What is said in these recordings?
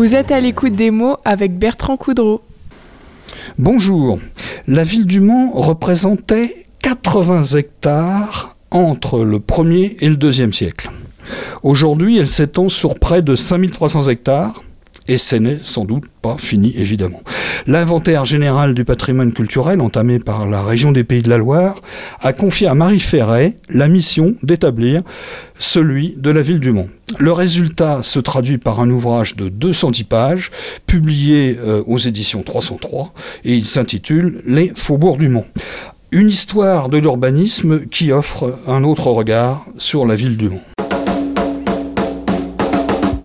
Vous êtes à l'écoute des mots avec Bertrand Coudreau. Bonjour. La ville du Mans représentait 80 hectares entre le 1er et le 2e siècle. Aujourd'hui, elle s'étend sur près de 5300 hectares et ce n'est sans doute pas fini, évidemment. L'inventaire général du patrimoine culturel, entamé par la région des Pays de la Loire, a confié à Marie Ferret la mission d'établir celui de la ville du Mont. Le résultat se traduit par un ouvrage de 210 pages, publié euh, aux éditions 303, et il s'intitule Les Faubourgs du Mont. Une histoire de l'urbanisme qui offre un autre regard sur la ville du Mont.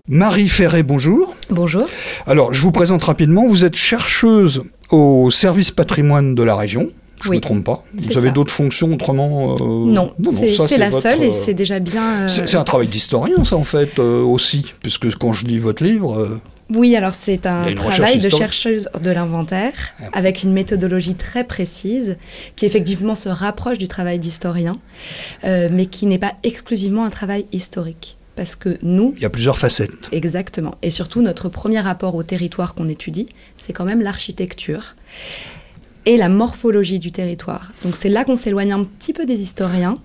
Marie Ferret, bonjour. Bonjour. Alors, je vous présente rapidement. Vous êtes chercheuse au service patrimoine de la région. Je ne me trompe pas. Vous avez d'autres fonctions autrement euh, Non, c'est la seule et c'est déjà bien. Euh, c'est un travail d'historien, ça, en fait, euh, aussi, puisque quand je lis votre livre. Oui, alors c'est un travail de chercheuse de l'inventaire ah avec une méthodologie très précise qui effectivement se rapproche du travail d'historien, mais qui n'est pas exclusivement un travail historique parce que nous... Il y a plusieurs facettes. Exactement. Et surtout, notre premier rapport au territoire qu'on étudie, c'est quand même l'architecture et la morphologie du territoire. Donc c'est là qu'on s'éloigne un petit peu des historiens.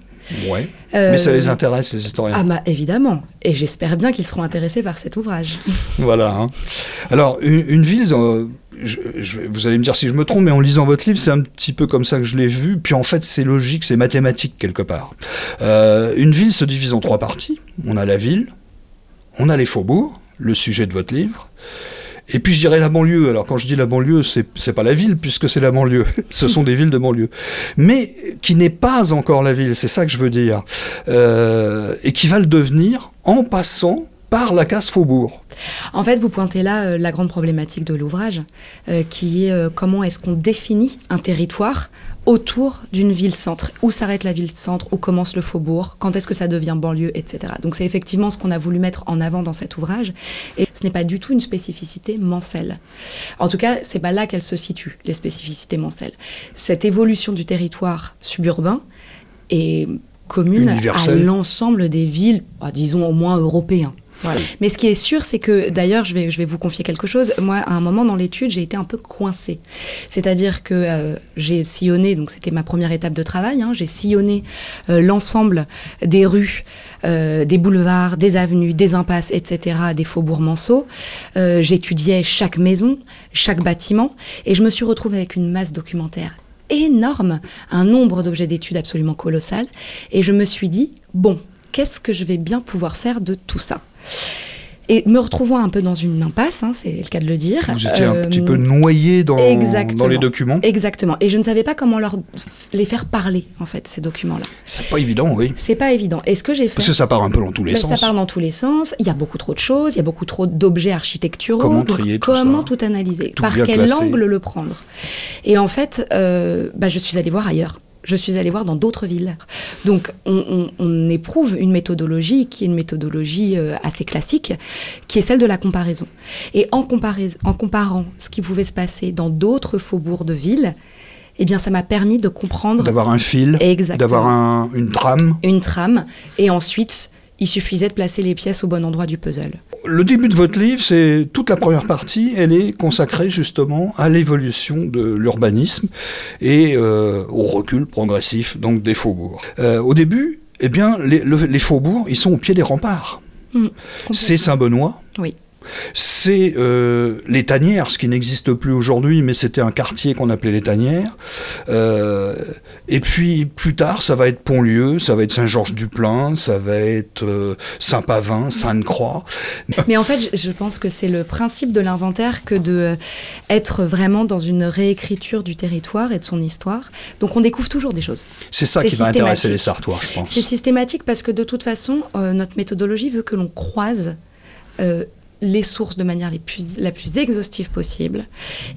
Ouais. Mais ça les euh, intéresse, les historiens. Ah bah évidemment. Et j'espère bien qu'ils seront intéressés par cet ouvrage. voilà. Hein. Alors, une, ville, euh, vous allez me dire si je me trompe, mais en lisant votre livre, c'est un petit peu comme ça que je l'ai vu. Puis en fait, c'est logique, c'est mathématique quelque part. Euh, une ville se divise en trois parties. On a la ville, on a les faubourgs, le sujet de votre livre, et puis je dirais la banlieue. Alors quand je dis la banlieue, c'est, c'est pas la ville puisque c'est la banlieue. Ce sont des villes de banlieue, mais qui n'est pas encore la ville. C'est ça que je veux dire, euh, et qui va le devenir en passant par la case faubourg. En fait, vous pointez là euh, la grande problématique de l'ouvrage, euh, qui est comment est-ce qu'on définit un territoire autour d'une ville-centre? Où s'arrête la ville-centre? Où commence le faubourg? Quand est-ce que ça devient banlieue Etc. Donc c'est effectivement ce qu'on a voulu mettre en avant dans cet ouvrage. Et ce n'est pas du tout une spécificité mancelle. En tout cas, c'est pas là qu'elle se situe, les spécificités mancelles. Cette évolution du territoire suburbain est commune à l'ensemble des villes, bah, disons au moins européens. Mais ce qui est sûr, c'est que, d'ailleurs, je vais, je vais vous confier quelque chose. Moi, à un moment dans l'étude, j'ai été un peu coincée. C'est-à-dire que euh, j'ai sillonné, donc c'était ma première étape de travail, hein, j'ai sillonné euh, l'ensemble des rues, euh, des boulevards, des avenues, des impasses, etc., des faubourgs manceaux. J'étudiais chaque maison, chaque bâtiment, et je me suis retrouvée avec une masse documentaire énorme, un nombre d'objets d'études absolument colossal, et je me suis dit, bon, qu'est-ce que je vais bien pouvoir faire de tout ça? Et me retrouvant un peu dans une impasse, hein, c'est le cas de le dire. Vous étiez un petit peu euh, noyé dans, dans, les documents. Exactement. Et je ne savais pas comment leur, les faire parler, en fait, ces documents-là. C'est pas évident, oui. C'est pas évident. Et ce que j'ai fait. Parce que ça part un peu dans tous les ben, sens. Ça part dans tous les sens. Il y a beaucoup trop de choses. Il y a beaucoup trop d'objets architecturaux. Comment trier tout Comment tout analyser? Par quel angle le prendre? Et en fait, euh, bah, je suis allée voir ailleurs je suis allée voir dans d'autres villes. Donc on, éprouve une méthodologie qui est une méthodologie euh, assez classique, qui est celle de la comparaison. Et en, en comparant ce qui pouvait se passer dans d'autres faubourgs de ville, eh bien, ça m'a permis de comprendre. D'avoir un fil, d'avoir une trame. Une trame, et ensuite il suffisait de placer les pièces au bon endroit du puzzle. Le début de votre livre, c'est toute la première partie, elle est consacrée justement à l'évolution de l'urbanisme et euh, au recul progressif donc des faubourgs. Euh, au début, eh bien, les, faubourgs, ils sont au pied des remparts. Mmh, c'est Saint-Benoît. Oui. C'est euh, les Tanières, ce qui n'existe plus aujourd'hui, mais c'était un quartier qu'on appelait les Tanières. Euh, et puis plus tard, ça va être Pontlieu, ça va être Saint-Georges-du-Plain, ça va être euh, Saint-Pavin, Sainte-Croix. Mais en fait, je pense que c'est le principe de l'inventaire que de être vraiment dans une réécriture du territoire et de son histoire. Donc on découvre toujours des choses. C'est ça qui va intéresser les Sartois, je pense. C'est systématique parce que de toute façon, notre méthodologie veut que l'on croise les sources de manière la plus exhaustive possible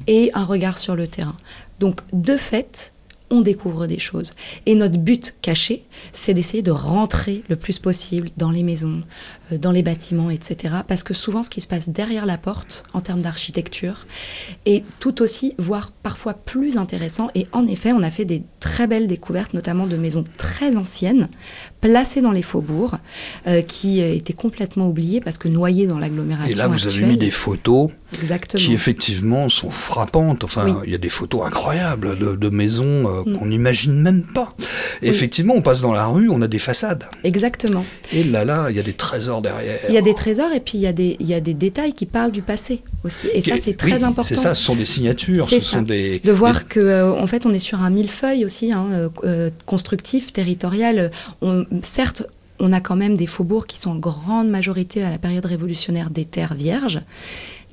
et un regard sur le terrain. Donc, de fait, on découvre des choses. Et notre but caché, c'est d'essayer de rentrer le plus possible dans les maisons, euh, dans les bâtiments, etc. Parce que souvent, ce qui se passe derrière la porte, en termes d'architecture, est tout aussi, voire parfois plus intéressant. Et en effet, on a fait des très belles découvertes, notamment de maisons très anciennes, placées dans les faubourgs, euh, qui étaient complètement oubliées parce que noyées dans l'agglomération. Et là, vous actuelle. avez mis des photos Exactement. qui effectivement sont frappantes. Enfin, Oui. il y a des photos incroyables de, de maisons euh, Mm. qu'on n'imagine même pas. Et Oui. Effectivement, on passe dans la rue, on a des façades. Exactement. Et là, là, il y a des trésors derrière. Il y a des trésors et puis il y, a des- il y a des détails qui parlent du passé aussi. Et ça, c'est très Oui, important. C'est ça, ce sont des signatures, ce sont des. De voir des- que, euh, en fait, on est sur un millefeuille aussi, hein, euh, euh, constructif, territorial. Certes, on a quand même des faubourgs qui sont en grande majorité à la période révolutionnaire des terres vierges,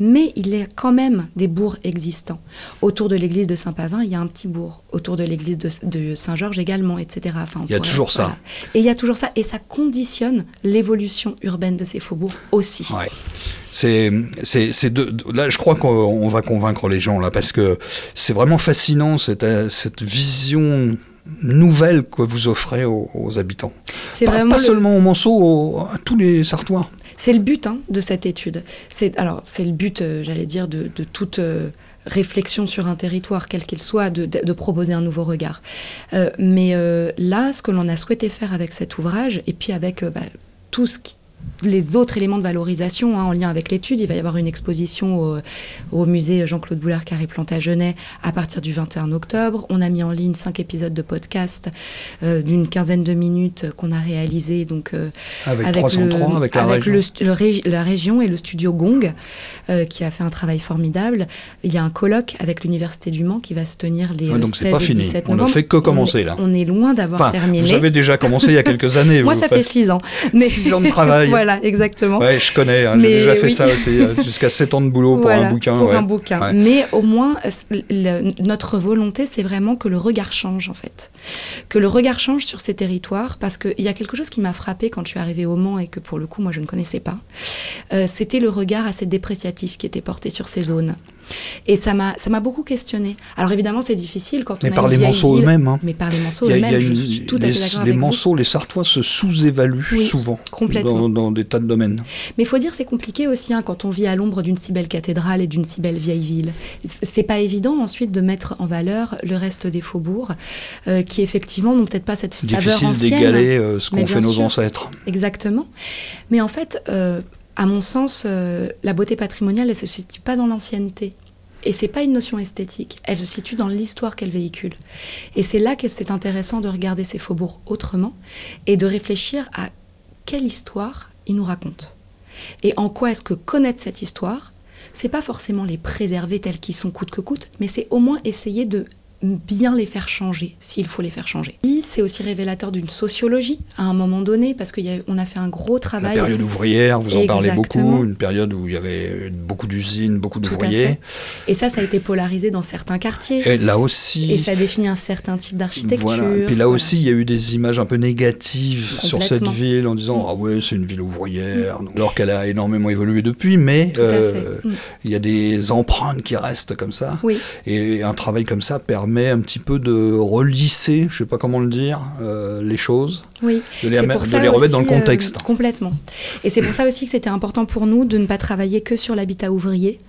mais il y a quand même des bourgs existants. Autour de l'église de Saint-Pavin, il y a un petit bourg. Autour de l'église de, de Saint-Georges également, etc. Enfin, Il y a pourrait- toujours ça. Et il y a toujours ça. Et ça conditionne l'évolution urbaine de ces faubourgs aussi. Ouais. C'est, là, je crois qu'on on va convaincre les gens là, parce que c'est vraiment fascinant cette, cette vision nouvelle que vous offrez aux, aux habitants. Pas, vraiment pas le- seulement aux Manceaux, aux- à tous les Sartois. C'est le but hein, de cette étude. C'est alors c'est le but, euh, j'allais dire, de, toute euh, réflexion sur un territoire, quel qu'il soit, de, proposer un nouveau regard. Euh, mais là, ce que l'on a souhaité faire avec cet ouvrage, et puis avec bah, tout ce qui les autres éléments de valorisation hein, en lien avec l'étude. Il va y avoir une exposition au, au musée Jean-Claude Boulard Carré Plantagenet à partir du 21 octobre. On a mis en ligne cinq épisodes de podcast euh, d'une quinzaine de minutes euh, qu'on a réalisé donc euh, Avec 303, le, avec la région. le stu- le régi- la région et le studio Gong euh, qui a fait un travail formidable. Il y a un colloque avec l'université du Mans qui va se tenir les Ouais, euh, donc c'est 16 pas et fini. 17 On ne novembre. fait que commencer, là. On est loin d'avoir Enfin, terminé. vous avez déjà commencé il y a quelques années. Moi, ça fait six ans. six ans de travail. Voilà, exactement. Ouais, je connais. hein, J'ai déjà fait oui. ça aussi, euh, jusqu'à 7 ans de boulot pour Voilà, un bouquin. Pour ouais. un bouquin. Ouais. Mais au moins, euh, le- notre volonté, c'est vraiment que le regard change, en fait. Que le regard change sur ces territoires, parce qu'il y a quelque chose qui m'a frappé quand je suis arrivée au Mans et que pour le coup, moi, je ne connaissais pas. Euh, C'était le regard assez dépréciatif qui était porté sur ces zones. Et ça m'a ça m'a beaucoup questionné. Alors évidemment, c'est difficile quand Mais on a par une les Manceaux eux-mêmes. hein. Mais par les Manceaux eux-mêmes, je suis tout à les, fait d'accord les. Manceaux, les Sartois se sous-évaluent Oui, souvent complètement. dans, dans des tas de domaines. Mais il faut dire c'est compliqué aussi hein, quand on vit à l'ombre d'une si belle cathédrale et d'une si belle vieille ville. C'est pas évident ensuite de mettre en valeur le reste des faubourgs euh, qui effectivement n'ont peut-être pas cette saveur Difficile ancienne. d'égaler euh, ce qu'ont fait nos ancêtres. Exactement. Mais en fait, euh, à mon sens, euh, la beauté patrimoniale, elle se situe pas dans l'ancienneté. Et c'est pas une notion esthétique. Elle se situe dans l'histoire qu'elle véhicule. Et c'est là que c'est intéressant de regarder ces faubourgs autrement et de réfléchir à quelle histoire ils nous racontent. Et en quoi est-ce que connaître cette histoire, c'est pas forcément les préserver tels qu'ils sont coûte que coûte, mais c'est au moins essayer de bien les faire changer, s'il faut les faire changer. C'est aussi révélateur d'une sociologie à un moment donné, parce qu'on a, fait un gros La travail. période ouvrière, vous en parlez beaucoup, une période où il y avait beaucoup d'usines, beaucoup d'ouvriers. Et ça, ça a été polarisé dans certains quartiers. Et là aussi, Et ça définit un certain type d'architecture. Voilà. Et puis là Voilà. aussi, il y a eu des images un peu négatives sur cette ville en disant ah ouais c'est une ville ouvrière, alors qu'elle a énormément évolué depuis, mais euh. Mm. il y a des empreintes qui restent comme ça. Oui, Et un travail comme ça permet un petit peu de relisser, je sais pas comment le dire, euh, les choses, oui. de les, remettre- de les dans le euh, contexte. complètement. Et c'est pour ça aussi que c'était important pour nous de ne pas travailler que sur l'habitat ouvrier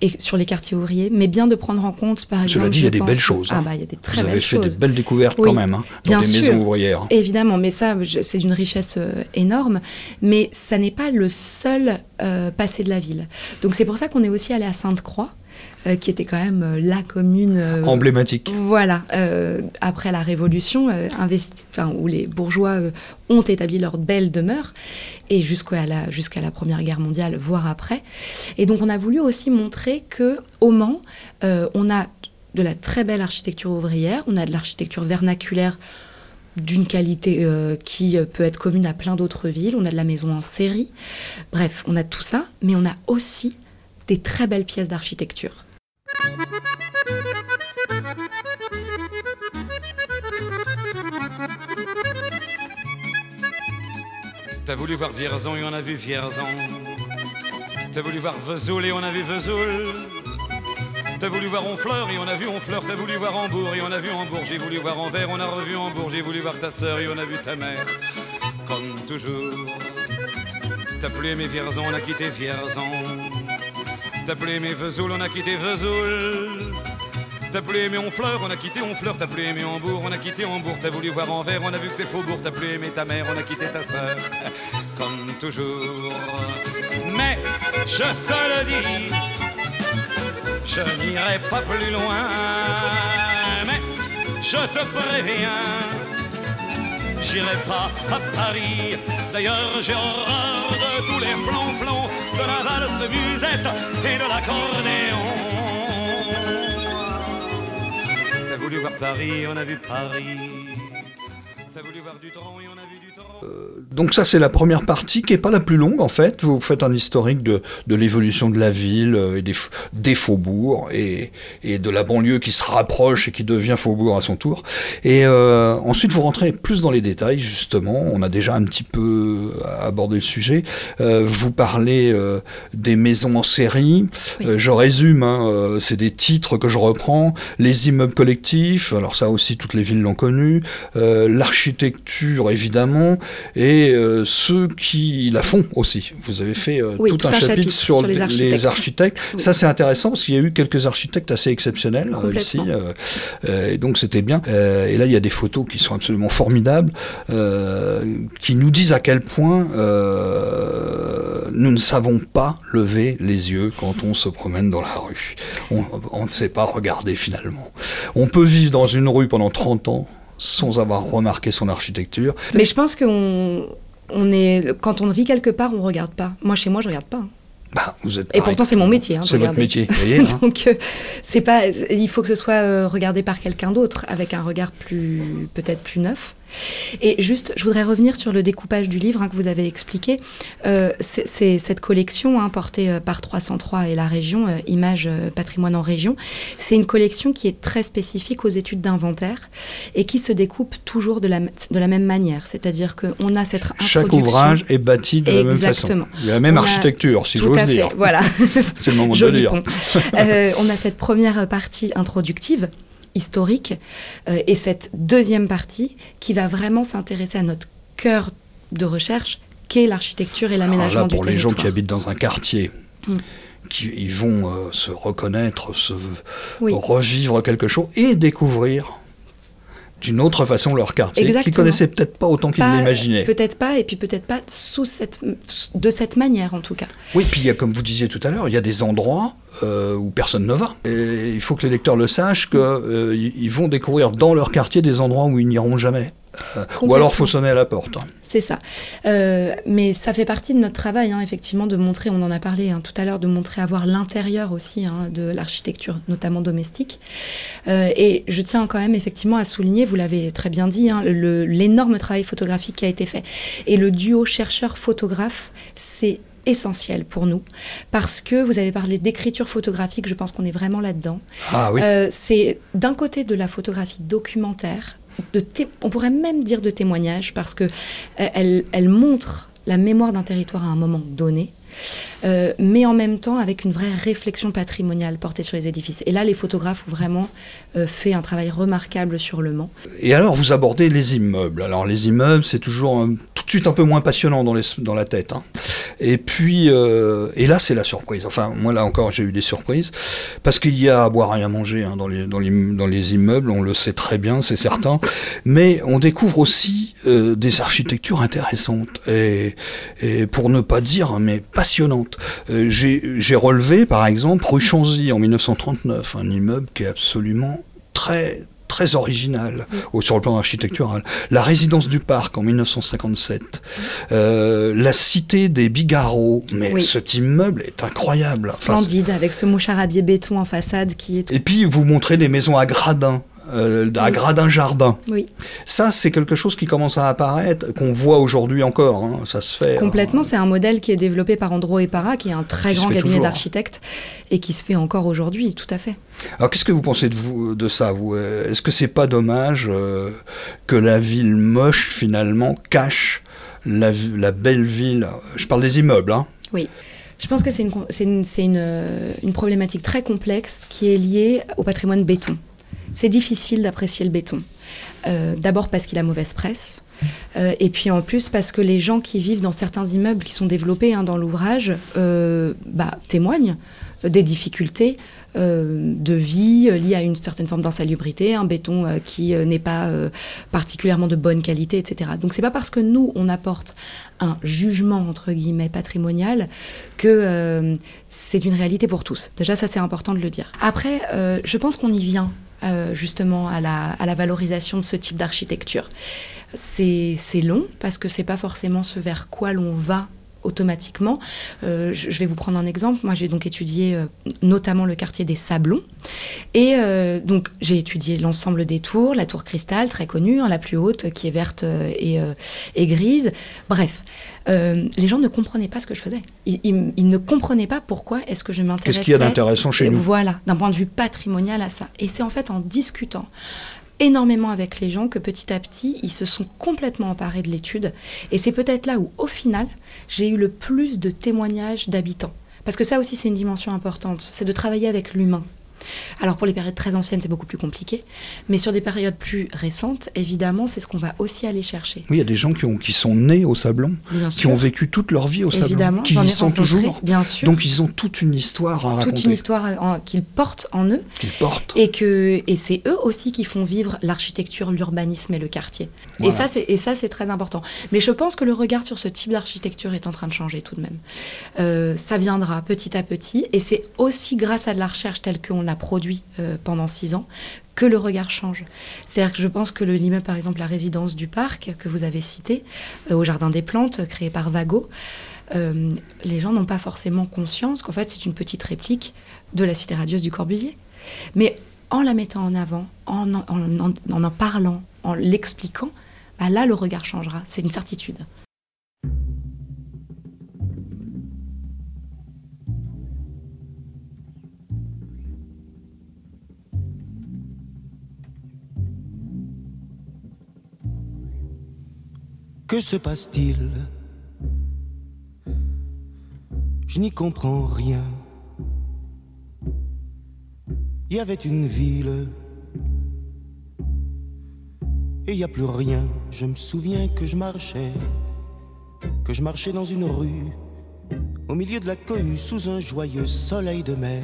et sur les quartiers ouvriers, mais bien de prendre en compte, par exemple. Cela dit, il y a des belles choses. Ah hein. bah, il y a des très Vous avez belles fait choses. des belles découvertes Oui, quand même, hein, dans bien des sûr. maisons ouvrières. Évidemment, mais ça, c'est d'une richesse euh, énorme. Mais ça n'est pas le seul passé de la ville. Donc c'est pour ça qu'on est aussi allé à Sainte-Croix, euh, qui était quand même euh, la commune. euh, Emblématique. Voilà, après la Révolution, investi- où les bourgeois ont établi leur belle demeure, et jusqu'à la, jusqu'à la Première Guerre mondiale, voire après. Et donc on a voulu aussi montrer que au Mans, on a de la très belle architecture ouvrière, on a de l'architecture vernaculaire d'une qualité euh, qui peut être commune à plein d'autres villes, on a de la maison en série, bref, on a tout ça, mais on a aussi des très belles pièces d'architecture. T'as voulu voir Vierzon et on a vu Vierzon. T'as voulu voir Vesoul et on a vu Vesoul. T'as voulu voir Honfleur et on a vu Honfleur, t'as voulu voir Hambourg et on a vu Hambourg, j'ai voulu voir Anvers, on a revu Hambourg, j'ai voulu voir ta sœur et on a vu ta mère, comme toujours. T'as plus aimé Vierzon, on a quitté Vierzon. T'as plus aimé Vesoul, on a quitté Vesoul. T'as plus aimé Honfleur, on a quitté Honfleur, t'as plus aimé Hambourg, on a quitté Hambourg, t'as voulu voir Anvers, on a vu que c'est Faubourg, t'as plus aimé ta mère, on a quitté ta sœur, comme toujours. Mais je te le dis, je n'irai pas plus loin, mais je te préviens, j'irai pas à Paris. D'ailleurs, j'ai horreur tous les flonflons, de la valse musette et de l'accordéon. T'as voulu voir Paris, on a vu Paris. Donc ça c'est la première partie qui est pas la plus longue en fait. Vous faites un historique de, de l'évolution de la ville euh, et des, faubourgs et, et de la banlieue qui se rapproche et qui devient faubourg à son tour. Et euh, ensuite vous rentrez plus dans les détails justement. On a déjà un petit peu abordé le sujet. Euh, vous parlez euh, des maisons en série. Oui. Euh, je résume. hein, euh, c'est des titres que je reprends. Les immeubles collectifs. Alors ça aussi toutes les villes l'ont connu. Euh, Évidemment et euh, ceux qui la font aussi. Vous avez fait euh, Oui, tout, un, chapitre, sur, les architectes. architectes. Oui. Ça, c'est intéressant parce qu'il y a eu quelques architectes assez exceptionnels euh, ici. Euh, et donc, c'était bien. Et là, il y a des photos qui sont absolument formidables, qui nous disent à quel point nous ne savons pas lever les yeux quand on se promène dans la rue. On, on ne sait pas regarder finalement. On peut vivre dans une rue pendant 30 ans sans avoir remarqué son architecture. Mais je pense qu'on on est, quand on vit quelque part, on regarde pas. Moi, chez moi, je regarde pas. Bah, vous êtes Et pourtant, que c'est mon métier, hein, c'est votre métier, voyez. hein. Donc, euh, c'est pas. Il faut que ce soit euh, regardé par quelqu'un d'autre, avec un regard plus, peut-être plus neuf. Et juste, je voudrais revenir sur le découpage du livre hein, que vous avez expliqué. Euh, c'est cette collection hein, portée euh, par 303 et la région, euh, Images euh, Patrimoine en région. C'est une collection qui est très spécifique aux études d'inventaire et qui se découpe toujours de la, de la même manière. C'est-à-dire qu'on a cette Chaque introduction- ouvrage est bâti de la même façon. Il y a la même On a- architecture, si Tout j'ose dire. Voilà. C'est le moment de le dire. Euh, on a cette première partie introductive historique euh, et cette deuxième partie qui va vraiment s'intéresser à notre cœur de recherche qu'est l'architecture et l'aménagement du pour les gens qui habitent dans un quartier, Mm. qui ils vont euh, se reconnaître, se Oui. revivre quelque chose et découvrir d'une autre façon leur quartier, qu'ils connaissaient peut-être pas autant qu'ils l'imaginaient. Peut-être pas, et puis peut-être pas sous cette, de cette manière en tout cas. Oui, puis il y a, comme vous disiez tout à l'heure, il y a des endroits euh, où personne ne va. Et il faut que les lecteurs le sachent qu'ils ils vont découvrir dans leur quartier des endroits où ils n'iront jamais. Euh, ou alors, faut sonner à la porte. C'est ça. Euh, mais ça fait partie de notre travail, hein, effectivement, de montrer, on en a parlé hein, tout à l'heure, de montrer avoir l'intérieur aussi hein, de l'architecture, notamment domestique. Euh, et je tiens quand même effectivement à souligner, vous l'avez très bien dit, l'énorme travail photographique qui a été fait. Et le duo chercheur-photographe, c'est essentiel pour nous parce que vous avez parlé d'écriture photographique, je pense qu'on est vraiment là-dedans. Ah oui. Euh, c'est d'un côté de la photographie documentaire, on pourrait même dire de témoignage, parce que euh, montre la mémoire d'un territoire à un moment donné, euh, mais en même temps avec une vraie réflexion patrimoniale portée sur les édifices. Et là, les photographes ont vraiment euh, fait un travail remarquable sur le Mans. Et alors, vous abordez les immeubles. Alors, les immeubles, c'est toujours tout de suite un peu moins passionnant dans, la tête. hein. Et puis, euh, et là, c'est la surprise. Enfin, moi, là encore, j'ai eu des surprises. Parce qu'il y a à boire et à manger hein, dans, les, immeubles, on le sait très bien, c'est certain. Mais on découvre aussi des architectures intéressantes. Et, et pour ne pas dire, mais passionnantes. Euh, j'ai relevé, par exemple, rue Chanzy en 1939, un immeuble qui est absolument très très original sur le plan architectural. La résidence du parc en 1957. Euh, la cité des Bigarreaux. Mais Oui. cet immeuble est incroyable. Enfin, Splendide, avec ce moucharabier béton en façade qui est... et puis vous montrez des maisons à gradins. Euh, à gradin jardin. Oui, Ça, c'est quelque chose qui commence à apparaître, qu'on voit aujourd'hui encore. hein. Ça se fait. complètement. hein. C'est un modèle qui est développé par Andro Epara, qui est un très grand cabinet d'architectes, et qui se fait encore aujourd'hui, tout à fait. Alors, qu'est-ce que vous pensez de, vous, de ça vous? Est-ce que c'est pas dommage euh, que la ville moche, finalement, cache la, belle ville? Je parle des immeubles, hein Oui. Je pense que c'est une, c'est une, c'est une, euh, une problématique très complexe qui est liée au patrimoine béton. C'est difficile d'apprécier le béton. Euh, D'abord parce qu'il a mauvaise presse. Euh, et puis en plus parce que les gens qui vivent dans certains immeubles qui sont développés hein, dans l'ouvrage euh, bah, témoignent des difficultés de vie liées à une certaine forme d'insalubrité, un béton qui n'est pas particulièrement de bonne qualité, etc. Donc c'est pas parce que nous on apporte un jugement entre guillemets patrimonial que c'est une réalité pour tous. Déjà ça c'est important de le dire. Après je pense qu'on y vient euh, justement à la, à la valorisation de ce type d'architecture. C'est long parce que c'est pas forcément ce vers quoi l'on va automatiquement. Euh, je vais vous prendre un exemple. Moi, j'ai donc étudié euh, notamment le quartier des Sablons. Et euh, donc, j'ai étudié l'ensemble des tours, la tour Cristal, très connue, hein, la plus haute, qui est verte et, et grise. Bref, les gens ne comprenaient pas ce que je faisais. Ils, ils- ils ne comprenaient pas pourquoi est-ce que je m'intéressais. Qu'est-ce qu'il y a d'intéressant chez nous? Voilà, d'un point de vue patrimonial à ça. Et c'est en fait en discutant énormément avec les gens que petit à petit, ils se sont complètement emparés de l'étude. Et c'est peut-être là où, au final, j'ai eu le plus de témoignages d'habitants. Parce que ça aussi, c'est une dimension importante, c'est de travailler avec l'humain. Alors pour les périodes très anciennes, c'est beaucoup plus compliqué, mais sur des périodes plus récentes, évidemment, c'est ce qu'on va aussi aller chercher. Oui, il y a des gens qui, ont, qui sont nés au Sablon, qui ont vécu toute leur vie au Sablon, qui y sont toujours. bien sûr, Donc ils ont toute une histoire à toute raconter, une histoire euh, qu'ils portent en eux, qu'ils portent. Et, que, et c'est eux aussi qui font vivre l'architecture, l'urbanisme et le quartier. Voilà. Et ça, c'est, et ça, c'est très important. Mais je pense que le regard sur ce type d'architecture est en train de changer tout de même. Euh, ça viendra petit à petit. Et c'est aussi grâce à de la recherche telle qu'on l'a produit euh, pendant six ans que le regard change. C'est-à-dire que je pense que le l'immeuble, par exemple, la résidence du parc que vous avez cité, euh, au Jardin des Plantes, créé par Vago, euh, les gens n'ont pas forcément conscience qu'en fait c'est une petite réplique de la cité radieuse du Corbusier. Mais en la mettant en avant, en en parlant, en l'expliquant, bah là le regard changera. C'est une certitude. Que se passe-t-il? Je n'y comprends rien. Il y avait une ville et il n'y a plus rien. Je me souviens que je marchais, que je marchais dans une rue, au milieu de la cohue, sous un joyeux soleil de mer.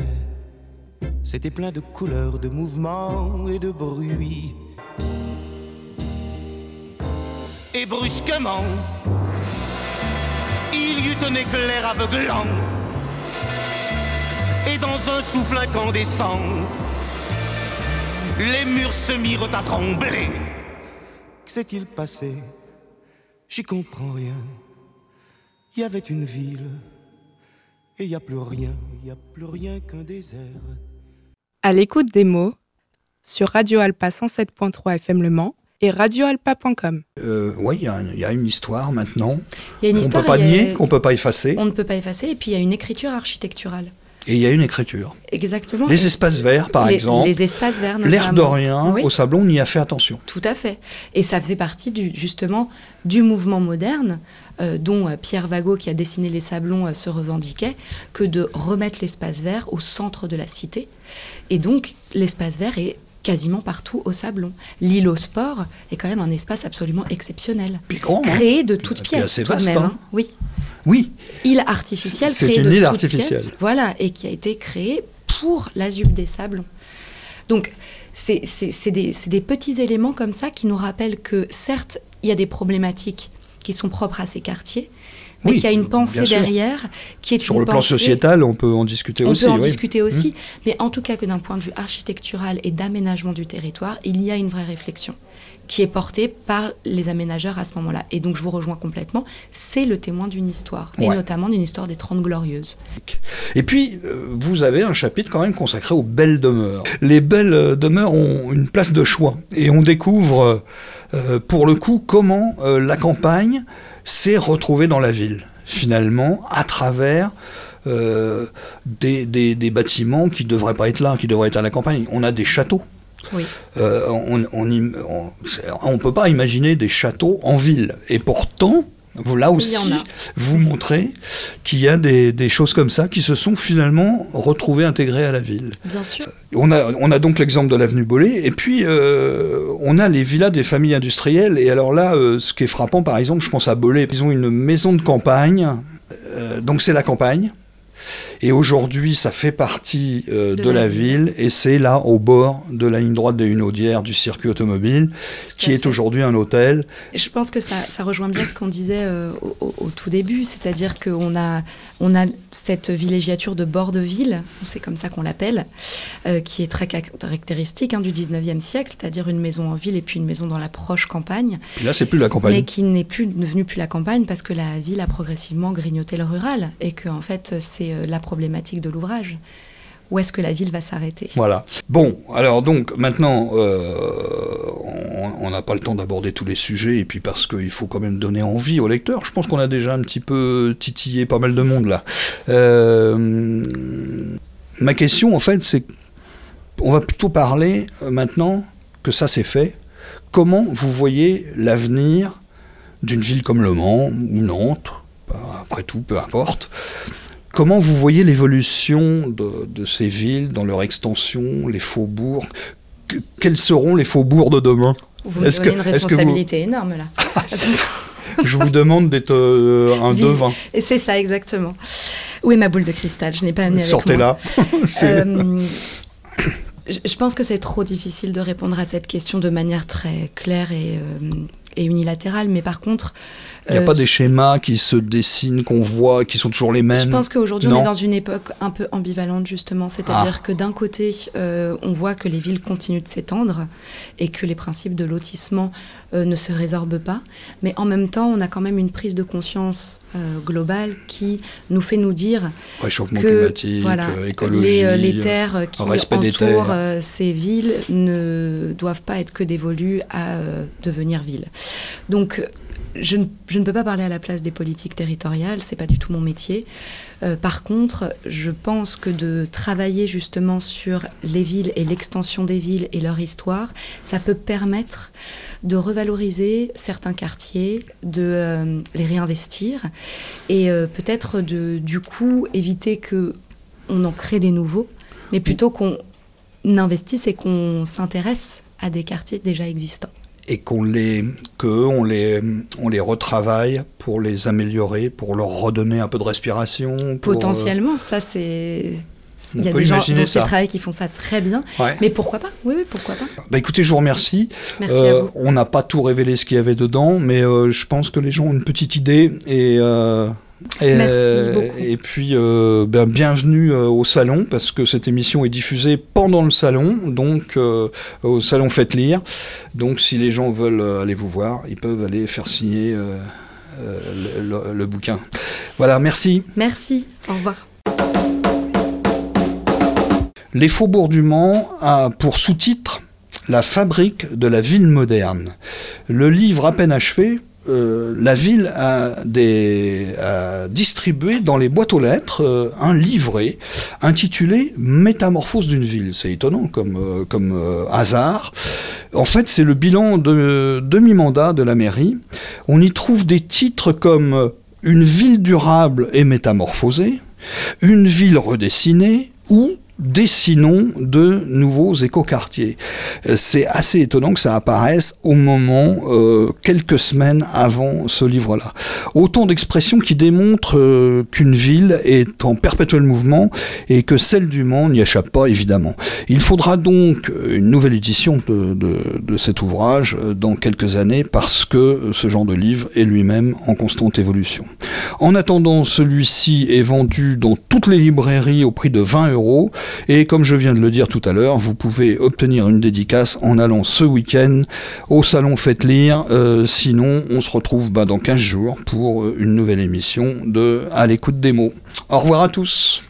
C'était plein de couleurs, de mouvements et de bruits. Et brusquement, il y eut un éclair aveuglant. Et dans un souffle incandescent, les murs se mirent à trembler. Que s'est-il passé? J'y comprends rien. Il y avait une ville, et il n'y a plus rien, il n'y a plus rien qu'un désert. À l'écoute des mots sur Radio Alpa 107.3 FM Le Mans et radioalpa.com. Euh, oui, il y, y a une histoire maintenant Il y a une qu'on ne peut pas nier, qu'on ne peut pas effacer, on ne peut pas effacer. Et puis il y a une écriture architecturale. et il y a une écriture. Exactement. Les espaces verts, par Les- exemple, Les espaces verts. l'air de rien, Oui. au Sablon, on y a fait attention. Tout à fait. Et ça fait partie du, justement du mouvement moderne euh, dont euh, Pierre Vago, qui a dessiné les sablons, euh, se revendiquait, que de remettre l'espace vert au centre de la cité. Et donc, l'espace vert est quasiment partout au sablon. L'île au sport est quand même un espace absolument exceptionnel. Puis grand, hein. Créé de toutes Puis pièces. assez tout vaste, même, hein. hein. Oui. Oui, Île artificielle C'est une île artificielle. pièces. Voilà, et qui a été créée pour la ZUP des Sablons. Donc, des, c'est des petits éléments comme ça qui nous rappellent que, certes, il y a des problématiques qui sont propres à ces quartiers, mais Oui, qu'il y a une pensée derrière qui est sur une le plan sociétal, on peut en discuter on aussi. peut en oui. discuter aussi, mais en tout cas que d'un point de vue architectural et d'aménagement du territoire, il y a une vraie réflexion qui est portée par les aménageurs à ce moment-là. Et donc je vous rejoins complètement, c'est le témoin d'une histoire, et notamment d'une histoire des Trente Glorieuses. Et puis, euh, vous avez un chapitre quand même consacré aux belles demeures. Les belles euh, demeures ont une place de choix. Et on découvre, euh, pour le coup, comment euh, la campagne s'est retrouvée dans la ville, finalement, à travers euh, des, des- des bâtiments qui ne devraient pas être là, qui devraient être à la campagne. On a des châteaux. Oui. Euh, on ne on, on peut pas imaginer des châteaux en ville. Et pourtant, Vous, là aussi, vous montrez qu'il y a des, des choses comme ça qui se sont finalement retrouvées intégrées à la ville. Bien sûr. On a, on a donc l'exemple de l'avenue Bollé, et puis euh, on a les villas des familles industrielles. Et alors là, euh, ce qui est frappant, par exemple, je pense à Bollé, ils ont une maison de campagne, euh, donc c'est la campagne. Et aujourd'hui, ça fait partie euh, de, De la, la ville, et c'est là, au bord de la ligne droite des Hunaudières du circuit automobile, qui est aujourd'hui un hôtel. Et Je pense que ça, ça rejoint bien ce qu'on disait euh, au, tout début, c'est-à-dire qu'on a, on a cette villégiature de bord de ville, c'est comme ça qu'on l'appelle, euh, qui est très caractéristique hein, du 19e siècle, c'est-à-dire une maison en ville et puis une maison dans la proche campagne, Puis là, c'est plus la campagne. mais qui n'est plus devenue plus la campagne parce que la ville a progressivement grignoté le rural et que en fait c'est la problématique de l'ouvrage. Où est-ce que la ville va s'arrêter? Voilà. Bon, alors donc maintenant, euh, on n'a pas le temps d'aborder tous les sujets, et puis parce qu'il faut quand même donner envie aux lecteurs. Je pense qu'on a déjà un petit peu titillé pas mal de monde là. Euh, ma question, en fait, c'est, on va plutôt parler euh, maintenant que ça c'est fait. Comment vous voyez l'avenir d'une ville comme Le Mans ou Nantes, bah, après tout, peu importe. Comment vous voyez l'évolution de, de ces villes dans leur extension, les faubourgs Que- Quels seront les faubourgs de demain Vous me donnez que- une vous- responsabilité énorme là. Je vous demande d'être euh, un devin. Et c'est ça exactement. Où est ma boule de cristal? Je n'ai pas amené. Sortez-la. Euh, je je pense que c'est trop difficile de répondre à cette question de manière très claire et, euh, et unilatérale, mais par contre, Il n'y a euh, pas des schémas qui se dessinent, qu'on voit, qui sont toujours les mêmes? Je pense qu'aujourd'hui, on est dans une époque un peu ambivalente, justement. C'est-à-dire que d'un côté, euh, on voit que les villes continuent de s'étendre et que les principes de lotissement euh, ne se résorbent pas. Mais en même temps, on a quand même une prise de conscience globale qui nous fait nous dire Réchauffement que climatique, voilà, écologie. les, les terres qui respect des entourent terres. ces villes ne doivent pas être que dévolues à devenir villes. Donc, je ne, peux pas parler à la place des politiques territoriales, c'est pas du tout mon métier. Euh, par contre, je pense que de travailler justement sur les villes et l'extension des villes et leur histoire, ça peut permettre de revaloriser certains quartiers, de euh, les réinvestir et euh, peut-être de du coup éviter que on en crée des nouveaux, mais plutôt qu'on investisse et qu'on s'intéresse à des quartiers déjà existants. Et qu'on les, que eux, on les, on les retravaille pour les améliorer, pour leur redonner un peu de respiration. pour, euh, Potentiellement, ça c'est. Il y a des gens dans ces qui font ça très bien, ouais. mais pourquoi pas? Oui, oui, pourquoi pas Bah écoutez, je vous remercie. Merci Euh, à vous. on n'a pas tout révélé ce qu'il y avait dedans, mais euh, je pense que les gens ont une petite idée et. Euh, et, Merci beaucoup. et puis, euh, ben, bienvenue euh, au salon, parce que cette émission est diffusée pendant le salon, donc euh, au salon Faites Lire. Donc, si les gens veulent aller vous voir, ils peuvent aller faire signer le, le- le bouquin. Voilà, merci. Merci, au revoir. Les Faubourgs du Mans a pour sous-titre La fabrique de la ville moderne. Le livre à peine achevé, euh, la ville a, distribué dans les boîtes aux lettres euh, un livret intitulé Métamorphose d'une ville. C'est étonnant comme, comme euh, hasard. En fait, c'est le bilan de demi-mandat de la mairie. On y trouve des titres comme Une ville durable et métamorphosée, Une ville redessinée ou Dessinons de nouveaux écoquartiers. Euh, C'est assez étonnant que ça apparaisse au moment, euh, quelques semaines avant ce livre-là. Autant d'expressions qui démontrent euh, qu'une ville est en perpétuel mouvement et que celle du Mans n'y échappe pas, évidemment. Il faudra donc une nouvelle édition de, de- de cet ouvrage euh, dans quelques années parce que ce genre de livre est lui-même en constante évolution. En attendant, celui-ci est vendu dans toutes les librairies au prix de 20 euros et comme je viens de le dire tout à l'heure, vous pouvez obtenir une dédicace en allant ce week-end au salon Faites Lire. Euh, sinon, on se retrouve bah, dans 15 jours pour euh, une nouvelle émission de À l'écoute des mots. Au revoir à tous.